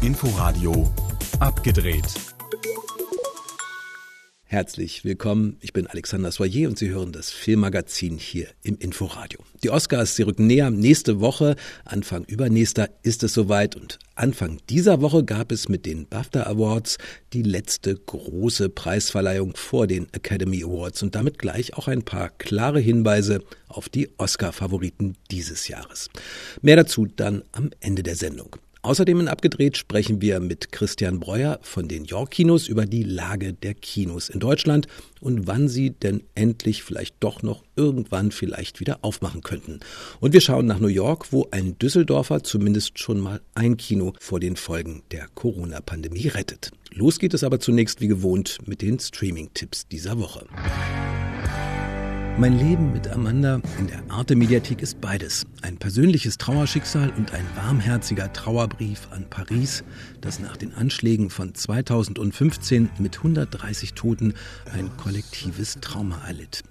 Inforadio abgedreht. Herzlich willkommen, ich bin Alexander Soyer und Sie hören das Filmmagazin hier im Inforadio. Die Oscars, sie rücken näher. Nächste Woche, Anfang übernächster, ist es soweit und Anfang dieser Woche gab es mit den BAFTA Awards die letzte große Preisverleihung vor den Academy Awards und damit gleich auch ein paar klare Hinweise auf die Oscar-Favoriten dieses Jahres. Mehr dazu dann am Ende der Sendung. Außerdem in Abgedreht sprechen wir mit Christian Breuer von den York Kinos über die Lage der Kinos in Deutschland und wann sie denn endlich vielleicht doch noch irgendwann vielleicht wieder aufmachen könnten. Und wir schauen nach New York, wo ein Düsseldorfer zumindest schon mal ein Kino vor den Folgen der Corona-Pandemie rettet. Los geht es aber zunächst wie gewohnt mit den Streaming-Tipps dieser Woche. Mein Leben mit Amanda in der Arte Mediathek ist beides. Ein persönliches Trauerschicksal und ein warmherziger Trauerbrief an Paris, das nach den Anschlägen von 2015 mit 130 Toten ein kollektives Trauma erlitt.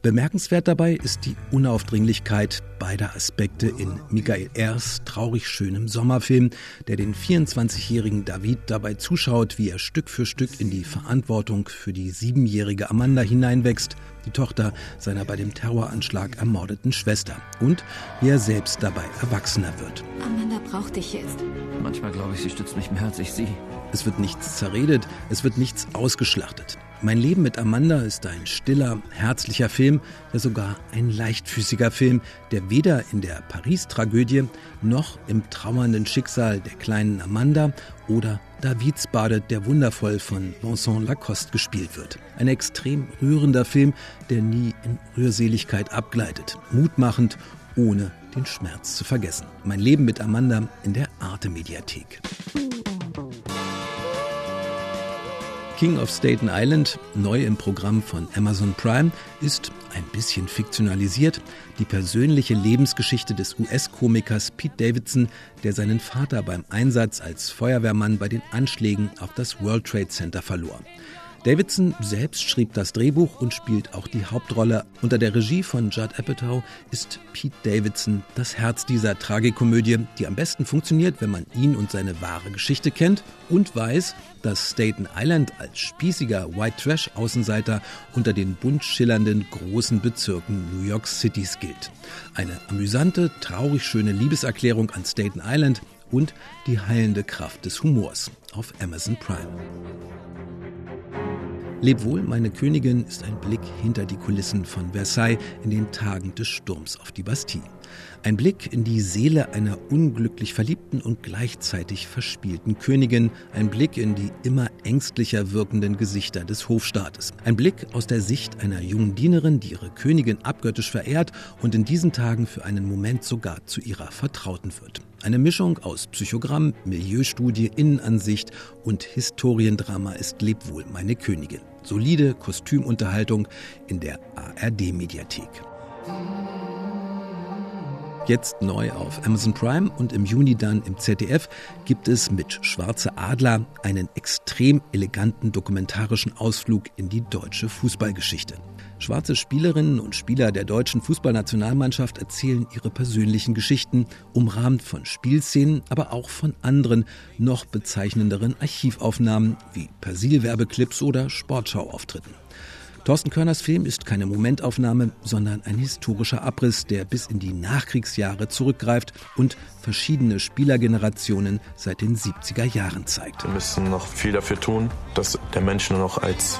Bemerkenswert dabei ist die Unaufdringlichkeit beider Aspekte in Michael Ers traurig schönem Sommerfilm, der den 24-jährigen David dabei zuschaut, wie er Stück für Stück in die Verantwortung für die siebenjährige Amanda hineinwächst, die Tochter seiner bei dem Terroranschlag ermordeten Schwester, und wie er selbst dabei erwachsener wird. Amanda braucht dich jetzt. Manchmal glaube ich, sie stützt mich mehr als ich sie. Es wird nichts zerredet, es wird nichts ausgeschlachtet. Mein Leben mit Amanda ist ein stiller, herzlicher Film, ja sogar ein leichtfüßiger Film, der weder in der Paris-Tragödie noch im trauernden Schicksal der kleinen Amanda oder Davids badet, der wundervoll von Vincent Lacoste gespielt wird. Ein extrem rührender Film, der nie in Rührseligkeit abgleitet, mutmachend, ohne den Schmerz zu vergessen. Mein Leben mit Amanda in der Arte-Mediathek. King of Staten Island, neu im Programm von Amazon Prime, ist ein bisschen fiktionalisiert die persönliche Lebensgeschichte des US-Komikers Pete Davidson, der seinen Vater beim Einsatz als Feuerwehrmann bei den Anschlägen auf das World Trade Center verlor. Davidson selbst schrieb das Drehbuch und spielt auch die Hauptrolle. Unter der Regie von Judd Apatow ist Pete Davidson das Herz dieser Tragikomödie, die am besten funktioniert, wenn man ihn und seine wahre Geschichte kennt und weiß, dass Staten Island als spießiger White Trash Außenseiter unter den bunt schillernden großen Bezirken New York Cities gilt. Eine amüsante, traurig schöne Liebeserklärung an Staten Island und die heilende Kraft des Humors auf Amazon Prime. Leb wohl, meine Königin ist ein Blick hinter die Kulissen von Versailles in den Tagen des Sturms auf die Bastille. Ein Blick in die Seele einer unglücklich verliebten und gleichzeitig verspielten Königin, ein Blick in die immer ängstlicher wirkenden Gesichter des Hofstaates. Ein Blick aus der Sicht einer jungen Dienerin, die ihre Königin abgöttisch verehrt und in diesen Tagen für einen Moment sogar zu ihrer Vertrauten wird. Eine Mischung aus Psychogramm, Milieustudie, Innenansicht und Historiendrama ist Lebwohl, meine Königin. Solide Kostümunterhaltung in der ARD-Mediathek. Jetzt neu auf Amazon Prime und im Juni dann im ZDF gibt es mit Schwarze Adler einen extrem eleganten dokumentarischen Ausflug in die deutsche Fußballgeschichte. Schwarze Spielerinnen und Spieler der deutschen Fußballnationalmannschaft erzählen ihre persönlichen Geschichten, umrahmt von Spielszenen, aber auch von anderen, noch bezeichnenderen Archivaufnahmen wie Persil-Werbeclips oder Sportschauauftritten. Thorsten Körners Film ist keine Momentaufnahme, sondern ein historischer Abriss, der bis in die Nachkriegsjahre zurückgreift und verschiedene Spielergenerationen seit den 70er Jahren zeigt. Wir müssen noch viel dafür tun, dass der Mensch nur noch als,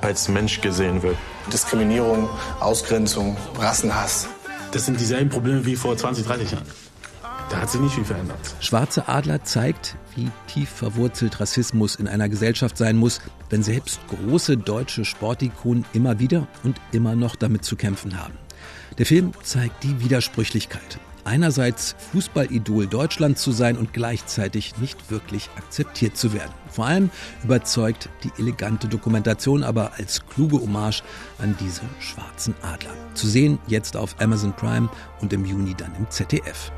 als Mensch gesehen wird. Diskriminierung, Ausgrenzung, Rassenhass. Das sind dieselben Probleme wie vor 20, 30 Jahren. Da hat sich nicht viel verändert. Schwarze Adler zeigt, wie tief verwurzelt Rassismus in einer Gesellschaft sein muss, wenn selbst große deutsche Sportikonen immer wieder und immer noch damit zu kämpfen haben. Der Film zeigt die Widersprüchlichkeit. Einerseits Fußballidol Deutschland zu sein und gleichzeitig nicht wirklich akzeptiert zu werden. Vor allem überzeugt die elegante Dokumentation aber als kluge Hommage an diese schwarzen Adler. Zu sehen jetzt auf Amazon Prime und im Juni dann im ZDF.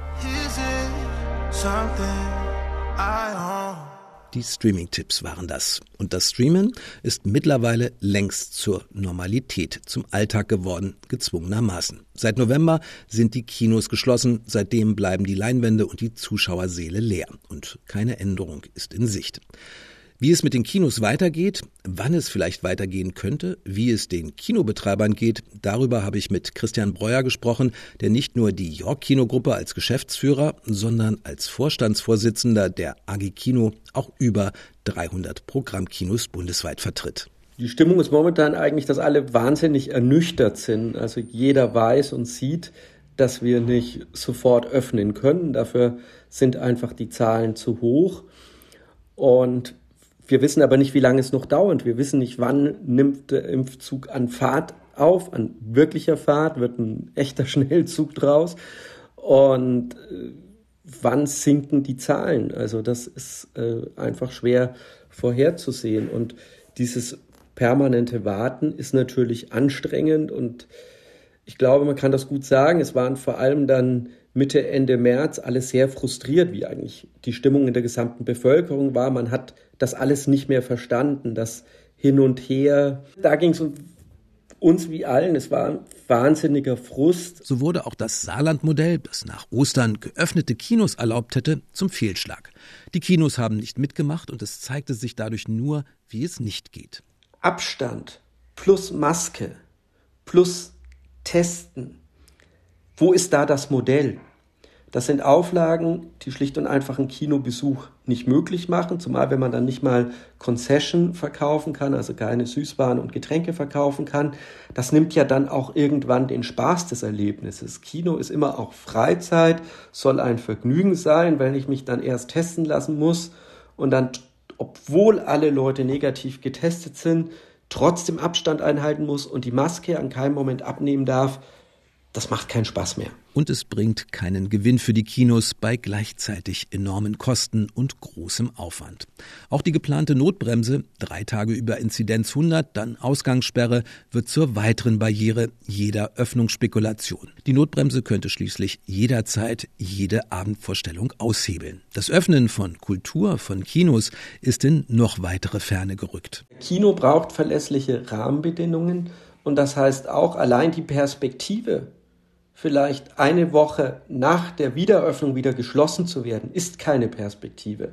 Die Streaming-Tipps waren das. Und das Streamen ist mittlerweile längst zur Normalität, zum Alltag geworden, gezwungenermaßen. Seit November sind die Kinos geschlossen, seitdem bleiben die Leinwände und die Zuschauerseele leer. Und keine Änderung ist in Sicht. Wie es mit den Kinos weitergeht, wann es vielleicht weitergehen könnte, wie es den Kinobetreibern geht, darüber habe ich mit Christian Breuer gesprochen, der nicht nur die York Kinogruppe als Geschäftsführer, sondern als Vorstandsvorsitzender der AG Kino auch über 300 Programmkinos bundesweit vertritt. Die Stimmung ist momentan eigentlich, dass alle wahnsinnig ernüchtert sind. Also jeder weiß und sieht, dass wir nicht sofort öffnen können. Dafür sind einfach die Zahlen zu hoch. Und wir wissen aber nicht, wie lange es noch dauert. Wir wissen nicht, wann nimmt der Impfzug an Fahrt auf, an wirklicher Fahrt, wird ein echter Schnellzug draus. Und äh, wann sinken die Zahlen? Also das ist äh, einfach schwer vorherzusehen. Und dieses permanente Warten ist natürlich anstrengend und ich glaube, man kann das gut sagen. Es waren vor allem dann Mitte, Ende März alle sehr frustriert, wie eigentlich die Stimmung in der gesamten Bevölkerung war. Man hat das alles nicht mehr verstanden, das Hin und Her. Da ging es um uns wie allen. Es war ein wahnsinniger Frust. So wurde auch das Saarland-Modell, das nach Ostern geöffnete Kinos erlaubt hätte, zum Fehlschlag. Die Kinos haben nicht mitgemacht und es zeigte sich dadurch nur, wie es nicht geht. Abstand plus Maske plus Testen. Wo ist da das Modell? Das sind Auflagen, die schlicht und einfach einen Kinobesuch nicht möglich machen, zumal wenn man dann nicht mal Concession verkaufen kann, also keine Süßwaren und Getränke verkaufen kann. Das nimmt ja dann auch irgendwann den Spaß des Erlebnisses. Kino ist immer auch Freizeit, soll ein Vergnügen sein, wenn ich mich dann erst testen lassen muss und dann, obwohl alle Leute negativ getestet sind, trotzdem Abstand einhalten muss und die Maske an keinem Moment abnehmen darf das macht keinen Spaß mehr. Und es bringt keinen Gewinn für die Kinos bei gleichzeitig enormen Kosten und großem Aufwand. Auch die geplante Notbremse, drei Tage über Inzidenz 100, dann Ausgangssperre, wird zur weiteren Barriere jeder Öffnungsspekulation. Die Notbremse könnte schließlich jederzeit jede Abendvorstellung aushebeln. Das Öffnen von Kultur, von Kinos ist in noch weitere Ferne gerückt. Kino braucht verlässliche Rahmenbedingungen. Und das heißt auch allein die Perspektive vielleicht eine Woche nach der Wiederöffnung wieder geschlossen zu werden, ist keine Perspektive.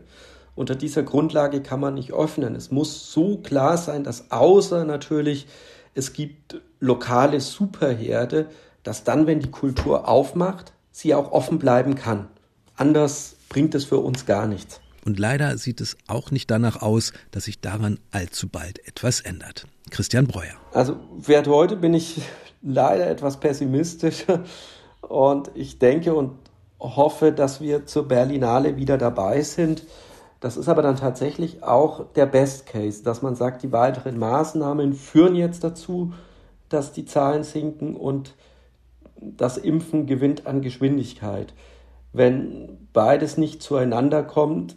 Unter dieser Grundlage kann man nicht öffnen. Es muss so klar sein, dass außer natürlich es gibt lokale Superherde, dass dann, wenn die Kultur aufmacht, sie auch offen bleiben kann. Anders bringt es für uns gar nichts. Und leider sieht es auch nicht danach aus, dass sich daran allzu bald etwas ändert. Christian Breuer. Also, Wert heute bin ich leider etwas pessimistischer. Und ich denke und hoffe, dass wir zur Berlinale wieder dabei sind. Das ist aber dann tatsächlich auch der Best Case, dass man sagt, die weiteren Maßnahmen führen jetzt dazu, dass die Zahlen sinken und das Impfen gewinnt an Geschwindigkeit. Wenn beides nicht zueinander kommt,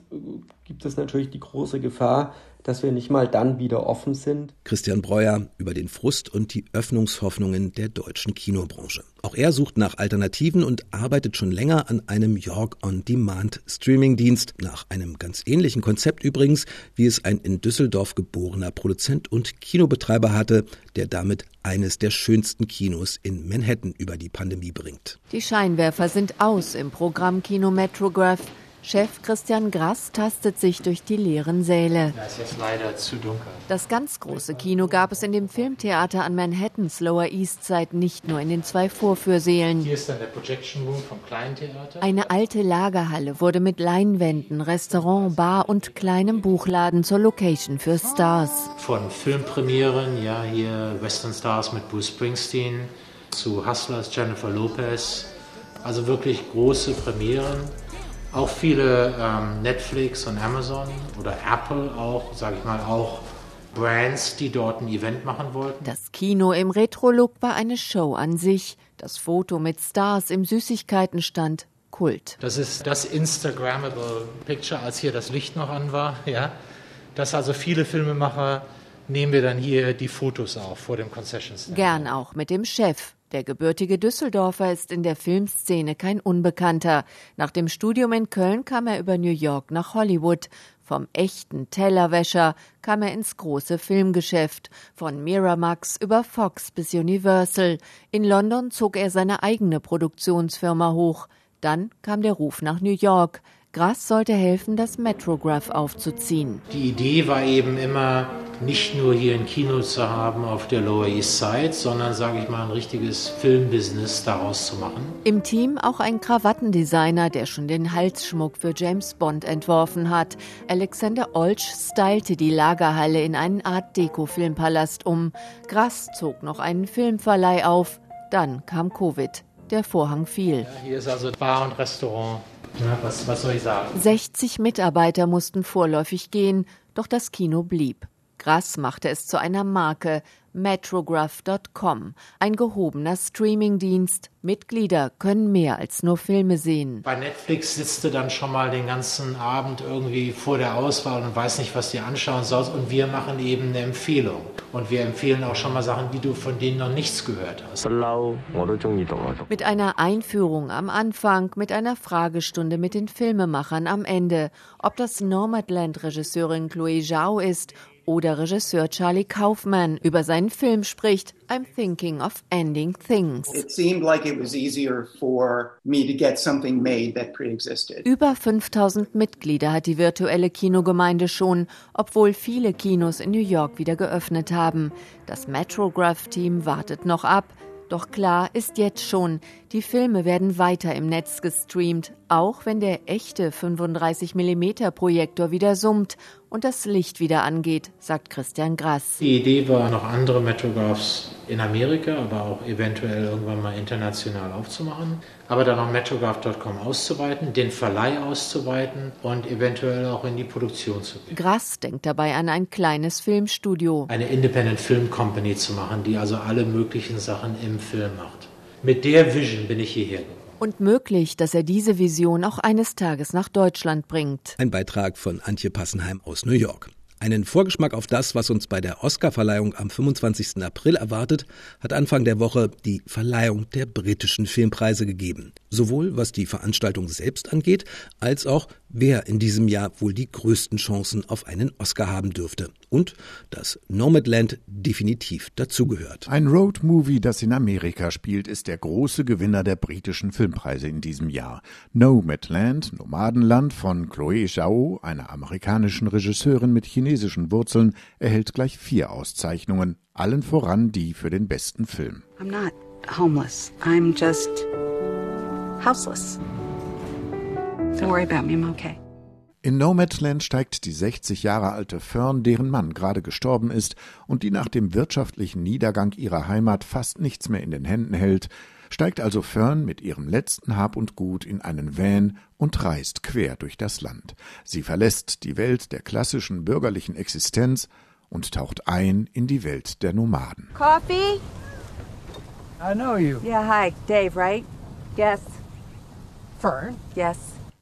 gibt es natürlich die große Gefahr, dass wir nicht mal dann wieder offen sind. Christian Breuer über den Frust und die Öffnungshoffnungen der deutschen Kinobranche. Auch er sucht nach Alternativen und arbeitet schon länger an einem York On Demand Streaming-Dienst. Nach einem ganz ähnlichen Konzept übrigens, wie es ein in Düsseldorf geborener Produzent und Kinobetreiber hatte, der damit eines der schönsten Kinos in Manhattan über die Pandemie bringt. Die Scheinwerfer sind aus im Programm Kino Metrograph. Chef Christian Grass tastet sich durch die leeren Säle. Da ist jetzt leider zu dunkel. Das ganz große Kino gab es in dem Filmtheater an Manhattans Lower East Side nicht nur in den zwei Vorführsälen. Hier ist dann der Projection Room vom kleinen Theater. Eine alte Lagerhalle wurde mit Leinwänden, Restaurant, Bar und kleinem Buchladen zur Location für Stars. Von Filmpremieren, ja, hier Western Stars mit Bruce Springsteen, zu Hustlers Jennifer Lopez. Also wirklich große Premieren. Auch viele ähm, Netflix und Amazon oder Apple auch, sage ich mal, auch Brands, die dort ein Event machen wollten. Das Kino im Retro-Look war eine Show an sich. Das Foto mit Stars im Süßigkeitenstand Kult. Das ist das Instagrammable Picture, als hier das Licht noch an war. Ja, dass also viele Filmemacher nehmen wir dann hier die Fotos auf vor dem Concession Stand. Gern auch mit dem Chef Der gebürtige Düsseldorfer ist in der Filmszene kein Unbekannter. Nach dem Studium in Köln kam er über New York nach Hollywood. Vom echten Tellerwäscher kam er ins große Filmgeschäft, von Miramax über Fox bis Universal. In London zog er seine eigene Produktionsfirma hoch. Dann kam der Ruf nach New York. Grass sollte helfen, das Metrograph aufzuziehen. Die Idee war eben immer, nicht nur hier ein Kino zu haben auf der Lower East Side, sondern, sage ich mal, ein richtiges Filmbusiness daraus zu machen. Im Team auch ein Krawattendesigner, der schon den Halsschmuck für James Bond entworfen hat. Alexander Olsch stylte die Lagerhalle in einen Art Deko-Filmpalast um. Grass zog noch einen Filmverleih auf. Dann kam Covid. Der Vorhang fiel. Ja, hier ist also Bar und Restaurant. Ja, was, was soll ich sagen? 60 Mitarbeiter mussten vorläufig gehen, doch das Kino blieb. Grass machte es zu einer Marke, Metrograph.com, ein gehobener Streamingdienst. Mitglieder können mehr als nur Filme sehen. Bei Netflix sitzt du dann schon mal den ganzen Abend irgendwie vor der Auswahl und weiß nicht, was du anschauen sollst. Und wir machen eben eine Empfehlung. Und wir empfehlen auch schon mal Sachen, die du von denen noch nichts gehört hast. Mit einer Einführung am Anfang, mit einer Fragestunde mit den Filmemachern am Ende. Ob das Nomadland-Regisseurin Chloe Zhao ist oder Regisseur Charlie Kaufman über seinen Film spricht, I'm thinking of ending things. Über 5000 Mitglieder hat die virtuelle Kinogemeinde schon, obwohl viele Kinos in New York wieder geöffnet haben. Das Metrograph-Team wartet noch ab. Doch klar ist jetzt schon, die Filme werden weiter im Netz gestreamt, auch wenn der echte 35 mm Projektor wieder summt und das Licht wieder angeht, sagt Christian Grass. Die Idee war, noch andere Metrographs in Amerika, aber auch eventuell irgendwann mal international aufzumachen. Aber dann auch Metrograph.com auszuweiten, den Verleih auszuweiten und eventuell auch in die Produktion zu gehen. Grass denkt dabei an ein kleines Filmstudio. Eine Independent Film Company zu machen, die also alle möglichen Sachen im Film macht. Mit der Vision bin ich hierher gekommen. Und möglich, dass er diese Vision auch eines Tages nach Deutschland bringt. Ein Beitrag von Antje Passenheim aus New York. Einen Vorgeschmack auf das, was uns bei der Oscarverleihung am 25. April erwartet, hat Anfang der Woche die Verleihung der britischen Filmpreise gegeben. Sowohl was die Veranstaltung selbst angeht, als auch wer in diesem Jahr wohl die größten Chancen auf einen Oscar haben dürfte. Und dass Nomadland definitiv dazugehört. Ein Roadmovie, das in Amerika spielt, ist der große Gewinner der britischen Filmpreise in diesem Jahr. Nomadland, Nomadenland von Chloe Zhao, einer amerikanischen Regisseurin mit chinesischen Wurzeln, erhält gleich vier Auszeichnungen, allen voran die für den besten Film. I'm not homeless. I'm just houseless. Don't worry about me, I'm okay. In Nomadland steigt die 60 Jahre alte Fern, deren Mann gerade gestorben ist und die nach dem wirtschaftlichen Niedergang ihrer Heimat fast nichts mehr in den Händen hält, steigt also Fern mit ihrem letzten Hab und Gut in einen Van und reist quer durch das Land. Sie verlässt die Welt der klassischen bürgerlichen Existenz und taucht ein in die Welt der Nomaden. Coffee? I know you. Yeah, hi, Dave, right? Yes. Fern? Yes.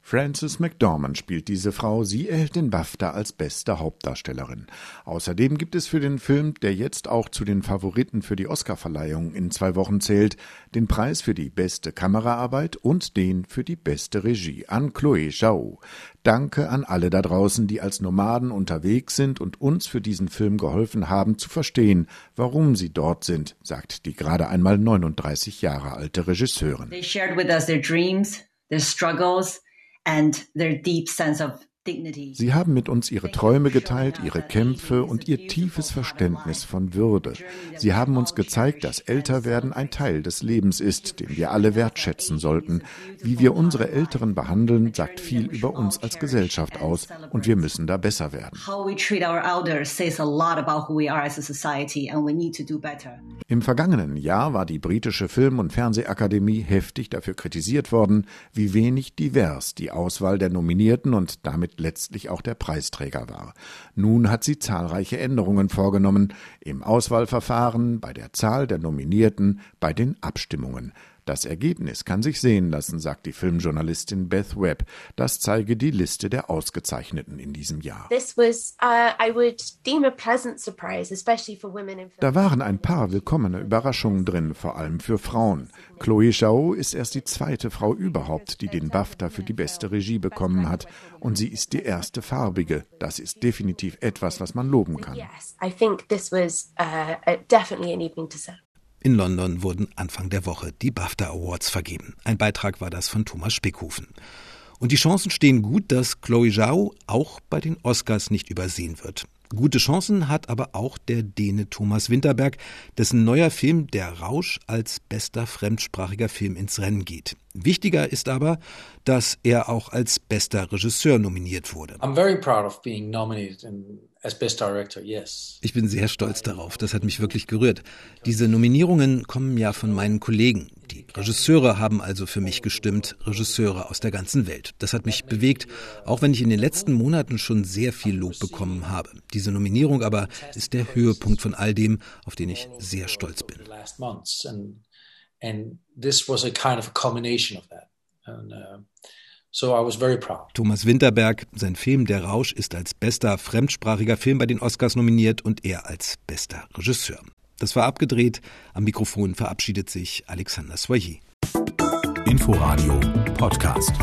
Frances McDormand spielt diese Frau. Sie erhält den BAFTA als beste Hauptdarstellerin. Außerdem gibt es für den Film, der jetzt auch zu den Favoriten für die Oscarverleihung in zwei Wochen zählt, den Preis für die beste Kameraarbeit und den für die beste Regie an Chloe Zhao. Danke an alle da draußen, die als Nomaden unterwegs sind und uns für diesen Film geholfen haben zu verstehen, warum sie dort sind, sagt die gerade einmal 39 Jahre alte Regisseurin. They shared with us their dreams, their struggles and their deep sense of Sie haben mit uns ihre Träume geteilt, ihre Kämpfe und ihr tiefes Verständnis von Würde. Sie haben uns gezeigt, dass Älterwerden ein Teil des Lebens ist, den wir alle wertschätzen sollten. Wie wir unsere Älteren behandeln, sagt viel über uns als Gesellschaft aus und wir müssen da besser werden. Im vergangenen Jahr war die britische Film- und Fernsehakademie heftig dafür kritisiert worden, wie wenig divers die Auswahl der Nominierten und damit letztlich auch der Preisträger war. Nun hat sie zahlreiche Änderungen vorgenommen im Auswahlverfahren, bei der Zahl der Nominierten, bei den Abstimmungen. Das Ergebnis kann sich sehen lassen, sagt die Filmjournalistin Beth Webb. Das zeige die Liste der Ausgezeichneten in diesem Jahr. Uh, da waren ein paar willkommene Überraschungen drin, vor allem für Frauen. Chloe Zhao ist erst die zweite Frau überhaupt, die den BAFTA für die beste Regie bekommen hat. Und sie ist die erste farbige. Das ist definitiv etwas, was man loben kann. In London wurden Anfang der Woche die BAFTA Awards vergeben. Ein Beitrag war das von Thomas Spickhofen. Und die Chancen stehen gut, dass Chloe Zhao auch bei den Oscars nicht übersehen wird. Gute Chancen hat aber auch der Däne Thomas Winterberg, dessen neuer Film Der Rausch als bester fremdsprachiger Film ins Rennen geht. Wichtiger ist aber, dass er auch als bester Regisseur nominiert wurde. I'm very proud of being nominated in ich bin sehr stolz darauf. Das hat mich wirklich gerührt. Diese Nominierungen kommen ja von meinen Kollegen. Die Regisseure haben also für mich gestimmt, Regisseure aus der ganzen Welt. Das hat mich bewegt, auch wenn ich in den letzten Monaten schon sehr viel Lob bekommen habe. Diese Nominierung aber ist der Höhepunkt von all dem, auf den ich sehr stolz bin. And this was a kind of a combination of that. And, uh, So I was very proud. Thomas Winterberg, sein Film Der Rausch ist als bester fremdsprachiger Film bei den Oscars nominiert und er als bester Regisseur. Das war abgedreht. Am Mikrofon verabschiedet sich Alexander Soyer. Inforadio Podcast.